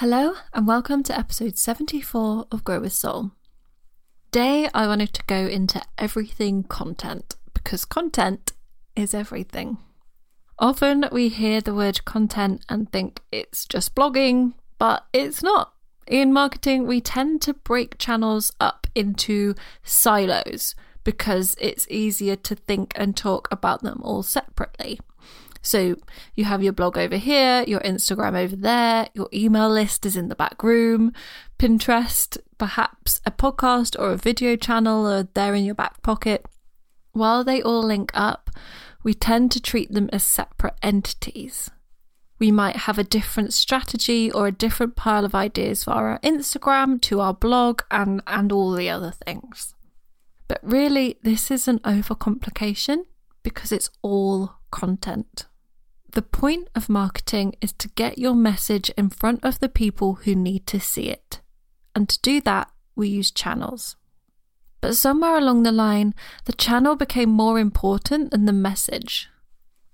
Hello, and welcome to episode 74 of Grow with Soul. Today, I wanted to go into everything content because content is everything. Often we hear the word content and think it's just blogging, but it's not. In marketing, we tend to break channels up into silos because it's easier to think and talk about them all separately. So you have your blog over here, your Instagram over there, your email list is in the back room, Pinterest, perhaps a podcast or a video channel are there in your back pocket. While they all link up, we tend to treat them as separate entities. We might have a different strategy or a different pile of ideas for our Instagram to our blog and, and all the other things. But really, this is an overcomplication because it's all content. The point of marketing is to get your message in front of the people who need to see it. And to do that, we use channels. But somewhere along the line, the channel became more important than the message.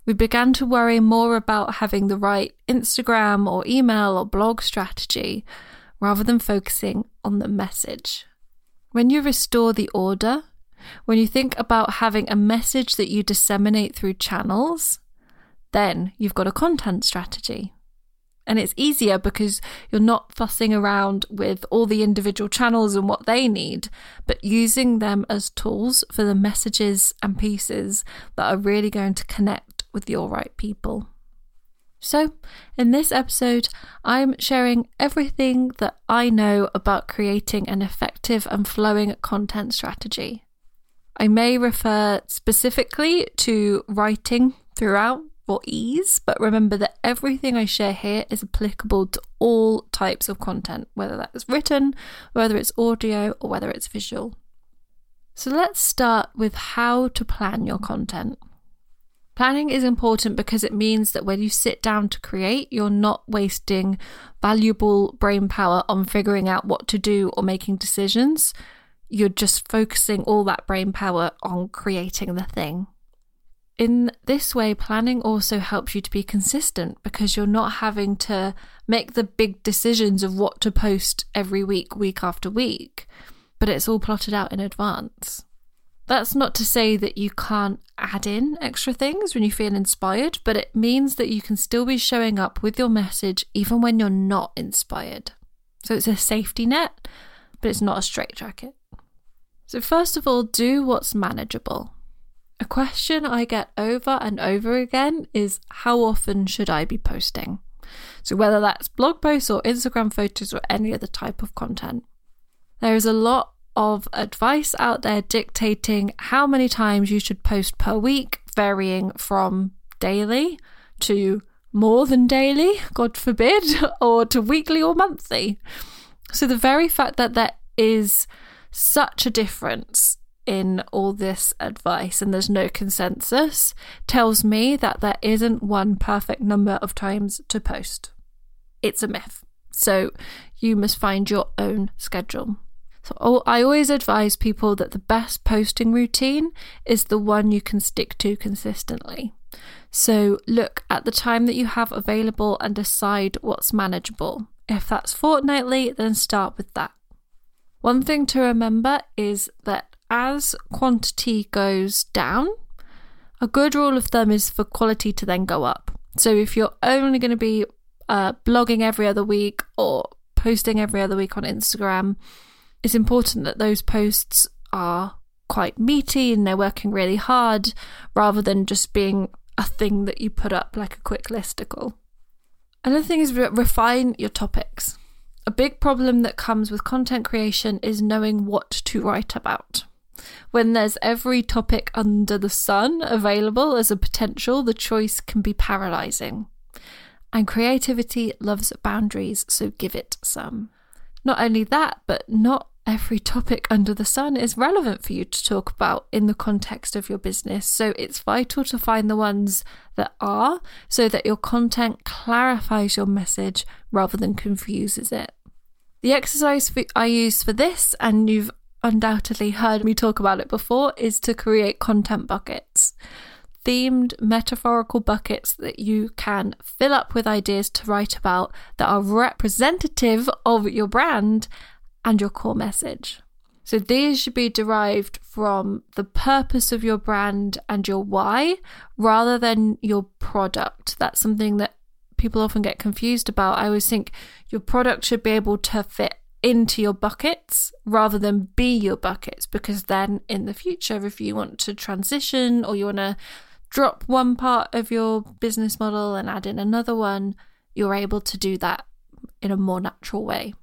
We began to worry more about having the right Instagram or email or blog strategy rather than focusing on the message. When you restore the order, when you think about having a message that you disseminate through channels, then you've got a content strategy. And it's easier because you're not fussing around with all the individual channels and what they need, but using them as tools for the messages and pieces that are really going to connect with your right people. So, in this episode, I'm sharing everything that I know about creating an effective and flowing content strategy. I may refer specifically to writing throughout for ease, but remember that everything I share here is applicable to all types of content, whether that's written, whether it's audio, or whether it's visual. So let's start with how to plan your content. Planning is important because it means that when you sit down to create, you're not wasting valuable brain power on figuring out what to do or making decisions. You're just focusing all that brain power on creating the thing. In this way, planning also helps you to be consistent because you're not having to make the big decisions of what to post every week, week after week, but it's all plotted out in advance. That's not to say that you can't add in extra things when you feel inspired, but it means that you can still be showing up with your message even when you're not inspired. So it's a safety net, but it's not a straitjacket. So, first of all, do what's manageable. A question I get over and over again is how often should I be posting? So, whether that's blog posts or Instagram photos or any other type of content. There is a lot of advice out there dictating how many times you should post per week, varying from daily to more than daily, God forbid, or to weekly or monthly. So, the very fact that there is such a difference in all this advice and there's no consensus tells me that there isn't one perfect number of times to post. It's a myth. So you must find your own schedule. So oh, I always advise people that the best posting routine is the one you can stick to consistently. So look at the time that you have available and decide what's manageable. If that's fortnightly, then start with that. One thing to remember is that as quantity goes down, a good rule of thumb is for quality to then go up. So if you're only going to be uh, blogging every other week or posting every other week on Instagram, it's important that those posts are quite meaty and they're working really hard rather than just being a thing that you put up like a quick listicle. Another thing is re- refine your topics. A big problem that comes with content creation is knowing what to write about. When there's every topic under the sun available as a potential, the choice can be paralyzing. And creativity loves boundaries, so give it some. Not only that, but not every topic under the sun is relevant for you to talk about in the context of your business. So it's vital to find the ones that are so that your content clarifies your message rather than confuses it. The exercise I use for this, and you've undoubtedly heard me talk about it before, is to create content buckets. Themed metaphorical buckets that you can fill up with ideas to write about that are representative of your brand and your core message. So these should be derived from the purpose of your brand and your why rather than your product. That's something that people often get confused about. I always think your product should be able to fit into your buckets rather than be your buckets because then in the future if you want to transition or you want to drop one part of your business model and add in another one, you're able to do that in a more natural way.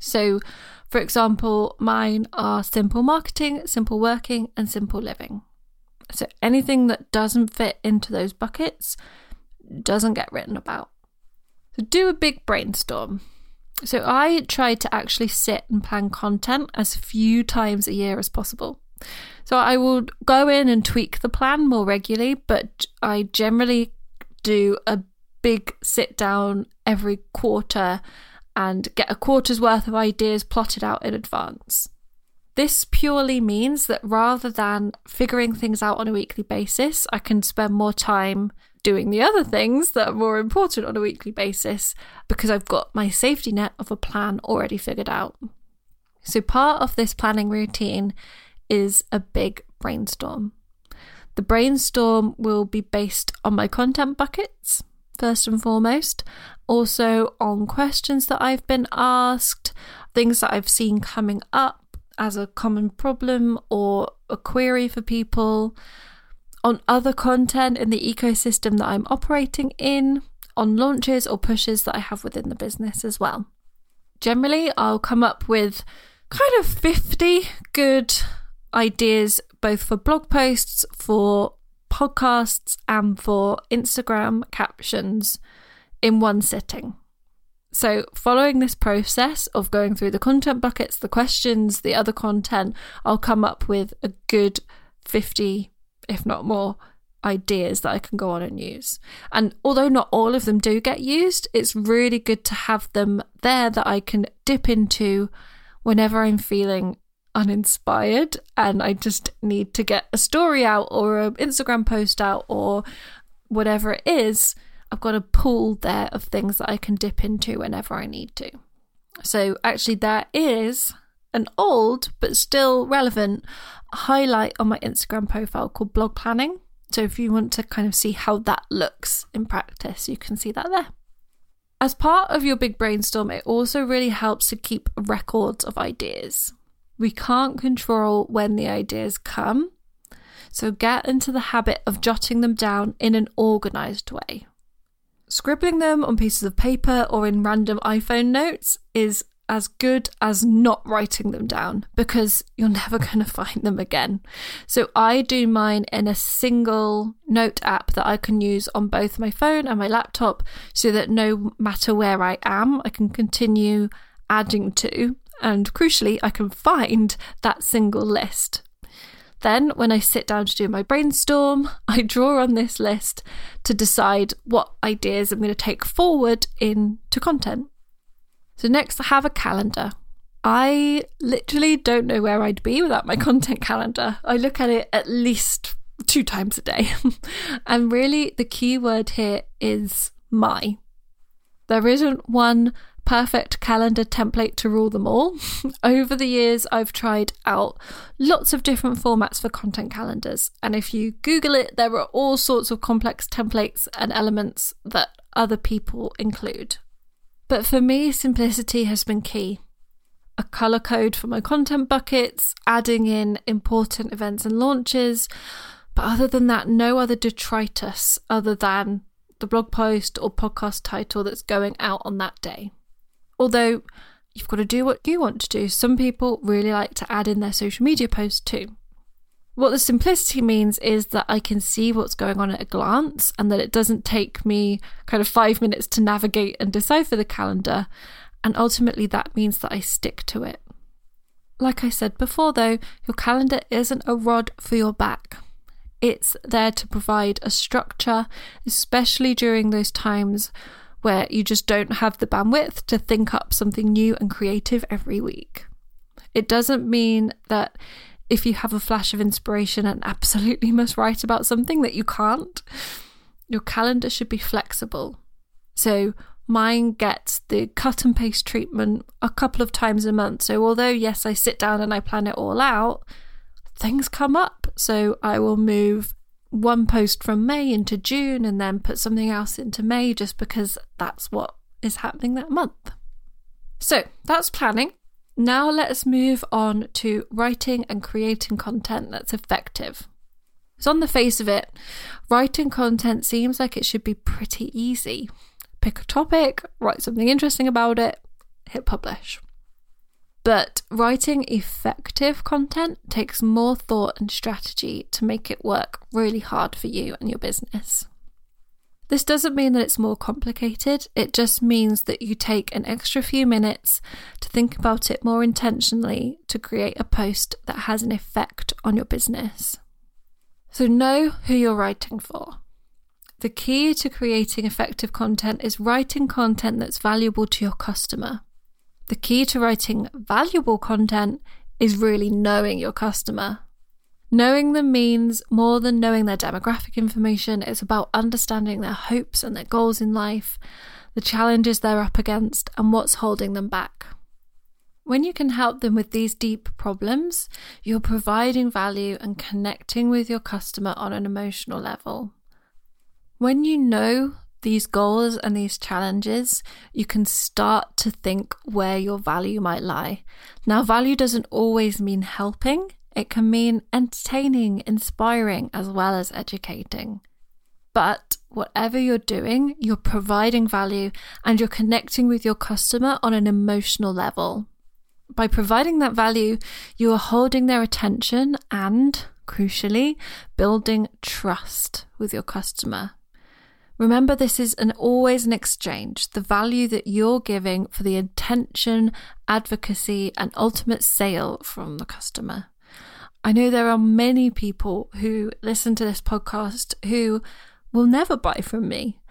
So, for example, mine are simple marketing, simple working, and simple living. So, anything that doesn't fit into those buckets doesn't get written about. So, do a big brainstorm. So, I try to actually sit and plan content as few times a year as possible. So, I will go in and tweak the plan more regularly, but I generally do a big sit down every quarter and get a quarter's worth of ideas plotted out in advance. This purely means that rather than figuring things out on a weekly basis, I can spend more time doing the other things that are more important on a weekly basis because I've got my safety net of a plan already figured out. So, part of this planning routine is a big brainstorm. The brainstorm will be based on my content buckets, first and foremost, also on questions that I've been asked, things that I've seen coming up as a common problem or a query for people, on other content in the ecosystem that I'm operating in, on launches or pushes that I have within the business as well. Generally, I'll come up with kind of 50 good ideas both for blog posts, for podcasts, and for Instagram captions in one sitting. So, following this process of going through the content buckets, the questions, the other content, I'll come up with a good 50, if not more, ideas that I can go on and use. And although not all of them do get used, it's really good to have them there that I can dip into whenever I'm feeling uninspired and I just need to get a story out or an Instagram post out or whatever it is I've got a pool there of things that I can dip into whenever I need to. So, actually, there is an old but still relevant highlight on my Instagram profile called blog planning. So, if you want to kind of see how that looks in practice, you can see that there. As part of your big brainstorm, it also really helps to keep records of ideas. We can't control when the ideas come, so get into the habit of jotting them down in an organized way. Scribbling them on pieces of paper or in random iPhone notes is as good as not writing them down because you're never going to find them again. So I do mine in a single note app that I can use on both my phone and my laptop so that no matter where I am, I can continue adding to. And crucially, I can find that single list. Then, when I sit down to do my brainstorm, I draw on this list to decide what ideas I'm going to take forward into content. So, next, I have a calendar. I literally don't know where I'd be without my content calendar. I look at it at least two times a day. and really, the key word here is my. There isn't one perfect calendar template to rule them all. Over the years, I've tried out lots of different formats for content calendars. And if you Google it, there are all sorts of complex templates and elements that other people include. But for me, simplicity has been key. A colour code for my content buckets, adding in important events and launches. But other than that, no other detritus other than the blog post or podcast title that's going out on that day. Although you've got to do what you want to do. Some people really like to add in their social media posts too. What the simplicity means is that I can see what's going on at a glance and that it doesn't take me kind of five minutes to navigate and decipher the calendar. And ultimately, that means that I stick to it. Like I said before, though, your calendar isn't a rod for your back. It's there to provide a structure, especially during those times where you just don't have the bandwidth to think up something new and creative every week. It doesn't mean that if you have a flash of inspiration and absolutely must write about something that you can't. Your calendar should be flexible. So mine gets the cut and paste treatment a couple of times a month. So although yes, I sit down and I plan it all out, things come up. So I will move one post from May into June and then put something else into May just because that's what is happening that month. So that's planning. Now let's move on to writing and creating content that's effective. So, on the face of it, writing content seems like it should be pretty easy. Pick a topic, write something interesting about it, hit publish. But writing effective content takes more thought and strategy to make it work really hard for you and your business. This doesn't mean that it's more complicated, it just means that you take an extra few minutes to think about it more intentionally to create a post that has an effect on your business. So, know who you're writing for. The key to creating effective content is writing content that's valuable to your customer. The key to writing valuable content is really knowing your customer. Knowing them means more than knowing their demographic information, it's about understanding their hopes and their goals in life, the challenges they're up against, and what's holding them back. When you can help them with these deep problems, you're providing value and connecting with your customer on an emotional level. When you know these goals and these challenges, you can start to think where your value might lie. Now, value doesn't always mean helping, it can mean entertaining, inspiring, as well as educating. But whatever you're doing, you're providing value and you're connecting with your customer on an emotional level. By providing that value, you are holding their attention and, crucially, building trust with your customer. Remember, this is an always an exchange. The value that you're giving for the intention, advocacy, and ultimate sale from the customer. I know there are many people who listen to this podcast who will never buy from me.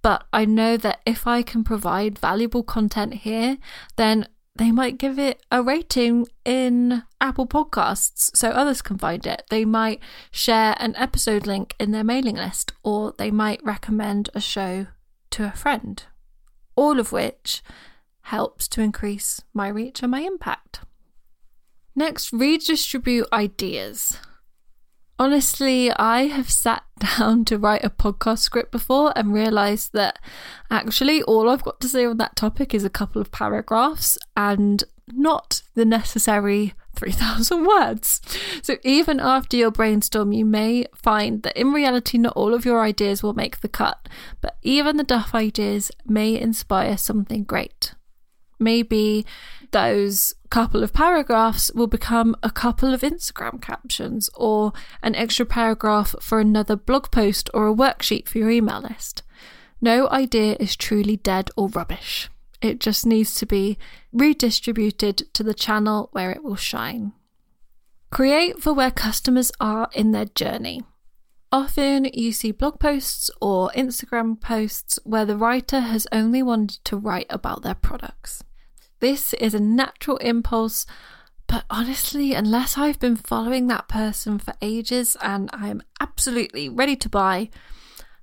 But I know that if I can provide valuable content here, then they might give it a rating in Apple Podcasts so others can find it. They might share an episode link in their mailing list, or they might recommend a show to a friend. All of which helps to increase my reach and my impact. Next, redistribute ideas. Honestly, I have sat down to write a podcast script before and realised that actually all I've got to say on that topic is a couple of paragraphs and not the necessary 3,000 words. So, even after your brainstorm, you may find that in reality, not all of your ideas will make the cut, but even the duff ideas may inspire something great. Maybe those couple of paragraphs will become a couple of Instagram captions or an extra paragraph for another blog post or a worksheet for your email list. No idea is truly dead or rubbish. It just needs to be redistributed to the channel where it will shine. Create for where customers are in their journey. Often you see blog posts or Instagram posts where the writer has only wanted to write about their products. This is a natural impulse, but honestly, unless I've been following that person for ages and I'm absolutely ready to buy,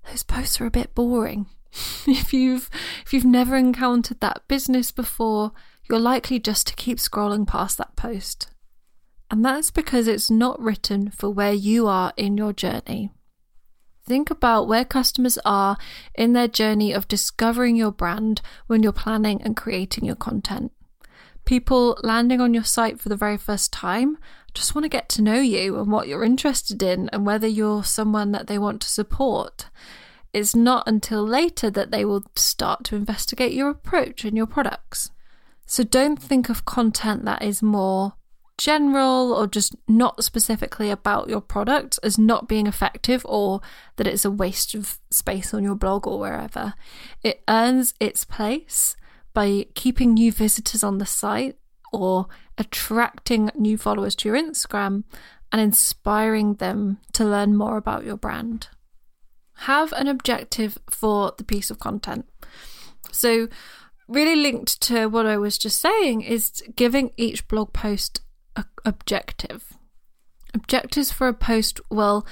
those posts are a bit boring. if you've if you've never encountered that business before, you're likely just to keep scrolling past that post. And that's because it's not written for where you are in your journey. Think about where customers are in their journey of discovering your brand when you're planning and creating your content. People landing on your site for the very first time just want to get to know you and what you're interested in and whether you're someone that they want to support. It's not until later that they will start to investigate your approach and your products. So don't think of content that is more general or just not specifically about your product as not being effective or that it's a waste of space on your blog or wherever. It earns its place, by keeping new visitors on the site or attracting new followers to your Instagram and inspiring them to learn more about your brand. Have an objective for the piece of content. So, really linked to what I was just saying is giving each blog post objective. Objectives for a post will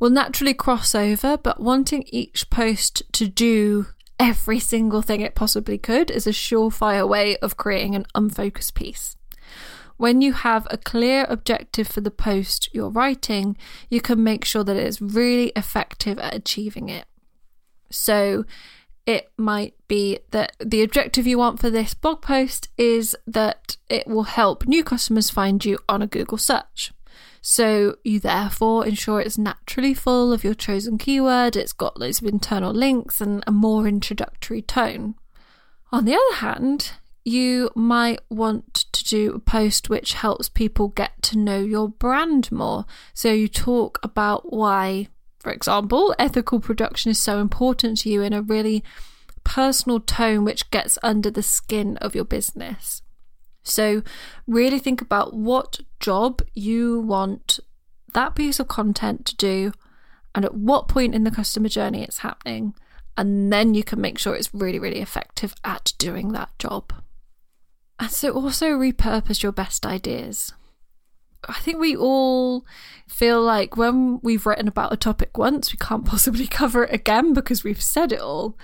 will naturally cross over, but wanting each post to do every single thing it possibly could is a surefire way of creating an unfocused piece. When you have a clear objective for the post you're writing, you can make sure that it is really effective at achieving it. So, it might be that the objective you want for this blog post is that it will help new customers find you on a Google search. So you therefore ensure it's naturally full of your chosen keyword, it's got loads of internal links and a more introductory tone. On the other hand, you might want to do a post which helps people get to know your brand more. So you talk about why, for example, ethical production is so important to you in a really personal tone which gets under the skin of your business. So, really think about what job you want that piece of content to do and at what point in the customer journey it's happening. And then you can make sure it's really, really effective at doing that job. And so, also repurpose your best ideas. I think we all feel like when we've written about a topic once, we can't possibly cover it again because we've said it all.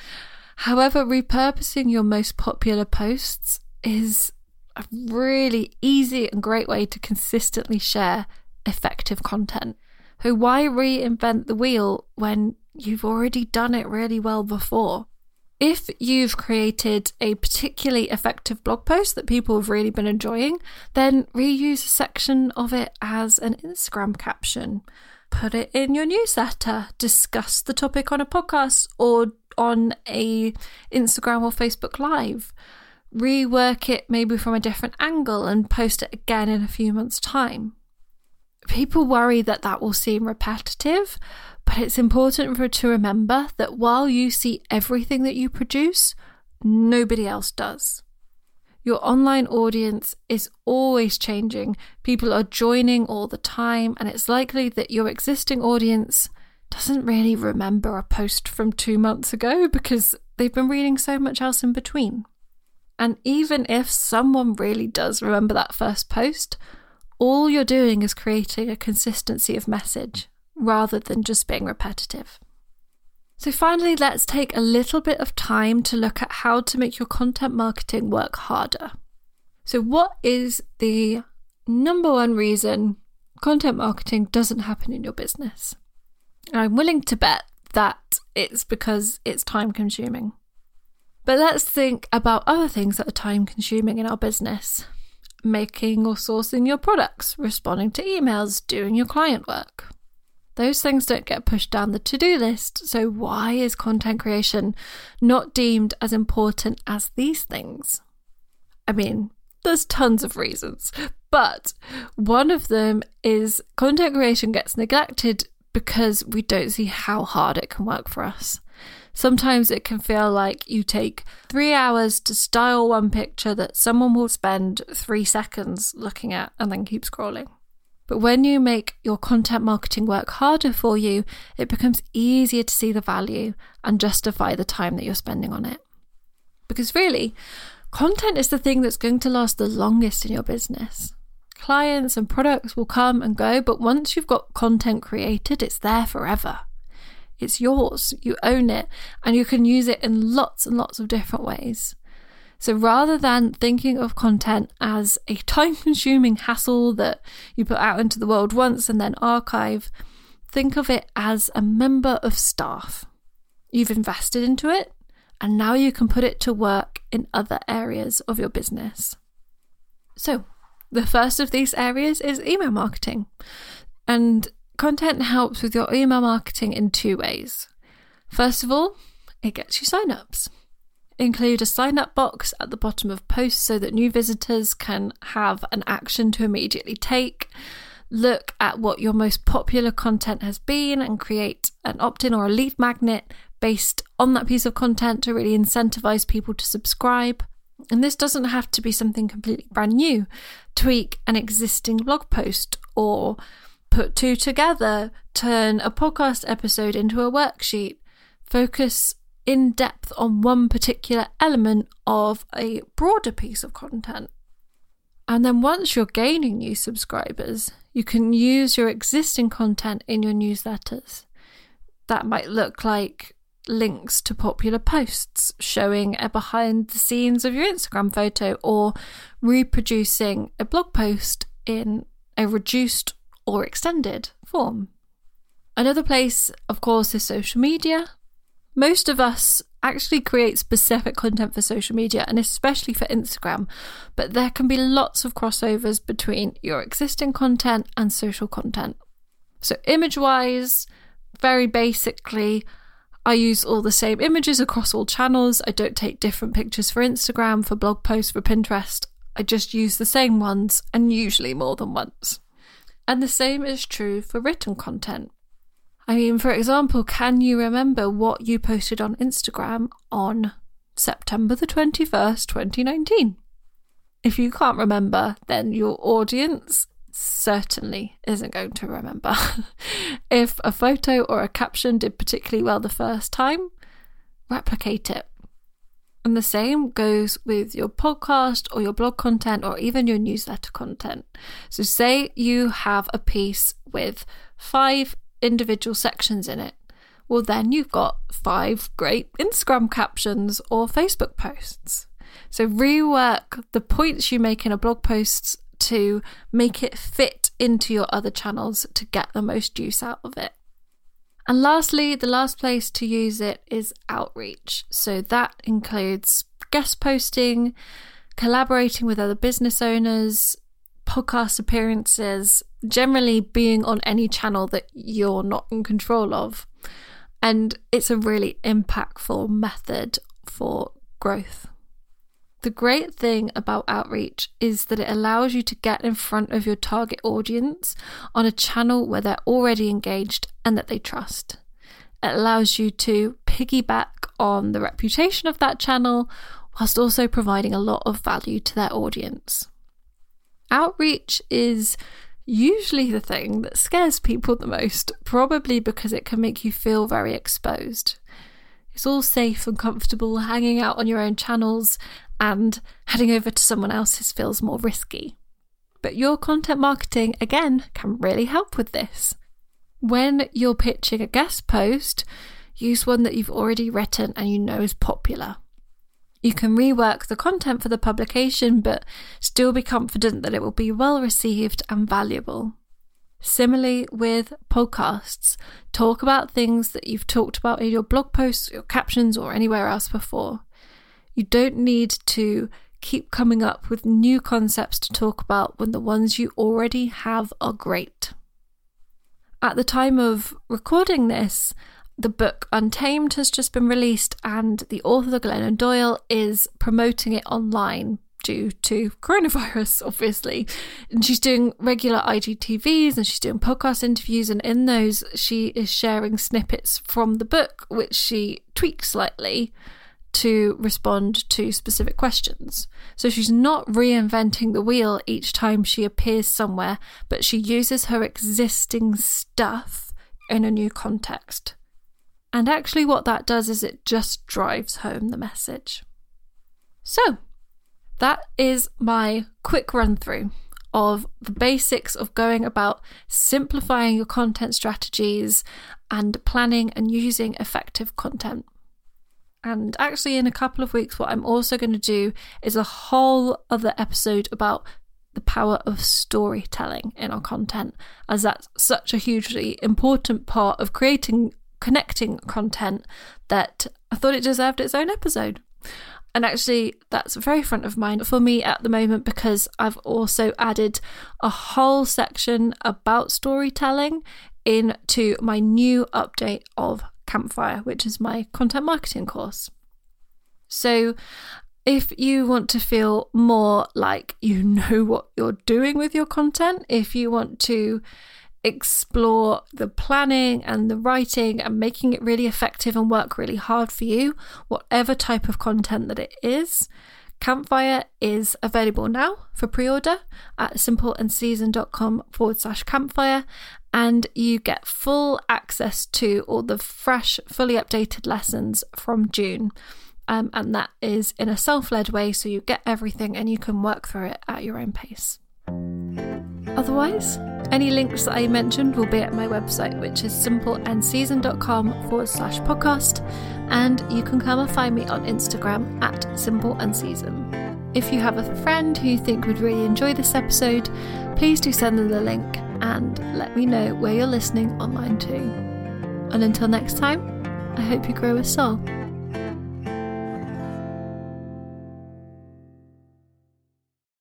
However, repurposing your most popular posts is a really easy and great way to consistently share effective content. So, why reinvent the wheel when you've already done it really well before? If you've created a particularly effective blog post that people have really been enjoying, then reuse a section of it as an Instagram caption. Put it in your newsletter, discuss the topic on a podcast or on a Instagram or Facebook live rework it maybe from a different angle and post it again in a few months' time. People worry that that will seem repetitive, but it's important for to remember that while you see everything that you produce, nobody else does. Your online audience is always changing. People are joining all the time, and it's likely that your existing audience doesn't really remember a post from two months ago because they've been reading so much else in between. And even if someone really does remember that first post, all you're doing is creating a consistency of message rather than just being repetitive. So, finally, let's take a little bit of time to look at how to make your content marketing work harder. So, what is the number one reason content marketing doesn't happen in your business? I'm willing to bet that it's because it's time consuming. But let's think about other things that are time consuming in our business making or sourcing your products, responding to emails, doing your client work. Those things don't get pushed down the to do list, so why is content creation not deemed as important as these things? I mean, there's tons of reasons, but one of them is content creation gets neglected because we don't see how hard it can work for us. Sometimes it can feel like you take three hours to style one picture that someone will spend three seconds looking at and then keep scrolling. But when you make your content marketing work harder for you, it becomes easier to see the value and justify the time that you're spending on it. Because really, content is the thing that's going to last the longest in your business. Clients and products will come and go, but once you've got content created, it's there forever. It's yours, you own it, and you can use it in lots and lots of different ways. So rather than thinking of content as a time consuming hassle that you put out into the world once and then archive, think of it as a member of staff. You've invested into it, and now you can put it to work in other areas of your business. So, the first of these areas is email marketing. And Content helps with your email marketing in two ways. First of all, it gets you signups. Include a sign up box at the bottom of posts so that new visitors can have an action to immediately take. Look at what your most popular content has been and create an opt in or a lead magnet based on that piece of content to really incentivize people to subscribe. And this doesn't have to be something completely brand new. Tweak an existing blog post or put two together, turn a podcast episode into a worksheet, focus in depth on one particular element of a broader piece of content. And then once you're gaining new subscribers, you can use your existing content in your newsletters. That might look like links to popular posts showing a behind the scenes of your Instagram photo or reproducing a blog post in a reduced or extended form. Another place, of course, is social media. Most of us actually create specific content for social media and especially for Instagram, but there can be lots of crossovers between your existing content and social content. So, image wise, very basically, I use all the same images across all channels. I don't take different pictures for Instagram, for blog posts, for Pinterest. I just use the same ones and usually more than once. And the same is true for written content. I mean, for example, can you remember what you posted on Instagram on September the 21st, 2019? If you can't remember, then your audience certainly isn't going to remember. if a photo or a caption did particularly well the first time, replicate it. And the same goes with your podcast or your blog content or even your newsletter content. So, say you have a piece with five individual sections in it. Well, then you've got five great Instagram captions or Facebook posts. So, rework the points you make in a blog post to make it fit into your other channels to get the most use out of it. And lastly, the last place to use it is outreach. So that includes guest posting, collaborating with other business owners, podcast appearances, generally being on any channel that you're not in control of. And it's a really impactful method for growth. The great thing about outreach is that it allows you to get in front of your target audience on a channel where they're already engaged and that they trust. It allows you to piggyback on the reputation of that channel whilst also providing a lot of value to their audience. Outreach is usually the thing that scares people the most, probably because it can make you feel very exposed. It's all safe and comfortable hanging out on your own channels and heading over to someone else's feels more risky. But your content marketing, again, can really help with this. When you're pitching a guest post, use one that you've already written and you know is popular. You can rework the content for the publication, but still be confident that it will be well received and valuable. Similarly, with podcasts, talk about things that you've talked about in your blog posts, your captions, or anywhere else before. You don't need to keep coming up with new concepts to talk about when the ones you already have are great. At the time of recording this, the book Untamed has just been released, and the author Glennon Doyle is promoting it online due to coronavirus, obviously. And she's doing regular IGTVs and she's doing podcast interviews, and in those, she is sharing snippets from the book, which she tweaks slightly to respond to specific questions. So she's not reinventing the wheel each time she appears somewhere, but she uses her existing stuff in a new context. And actually, what that does is it just drives home the message. So, that is my quick run through of the basics of going about simplifying your content strategies and planning and using effective content. And actually, in a couple of weeks, what I'm also going to do is a whole other episode about the power of storytelling in our content, as that's such a hugely important part of creating connecting content that I thought it deserved its own episode. And actually, that's very front of mind for me at the moment because I've also added a whole section about storytelling into my new update of Campfire, which is my content marketing course. So, if you want to feel more like you know what you're doing with your content, if you want to explore the planning and the writing and making it really effective and work really hard for you, whatever type of content that it is, Campfire is available now for pre order at simpleandseason.com forward slash campfire, and you get full access to all the fresh, fully updated lessons from June. Um, and that is in a self led way, so you get everything and you can work through it at your own pace. Otherwise, any links that I mentioned will be at my website, which is simpleandseason.com forward slash podcast, and you can come and find me on Instagram at simpleandseason. If you have a friend who you think would really enjoy this episode, please do send them the link and let me know where you're listening online too. And until next time, I hope you grow a soul.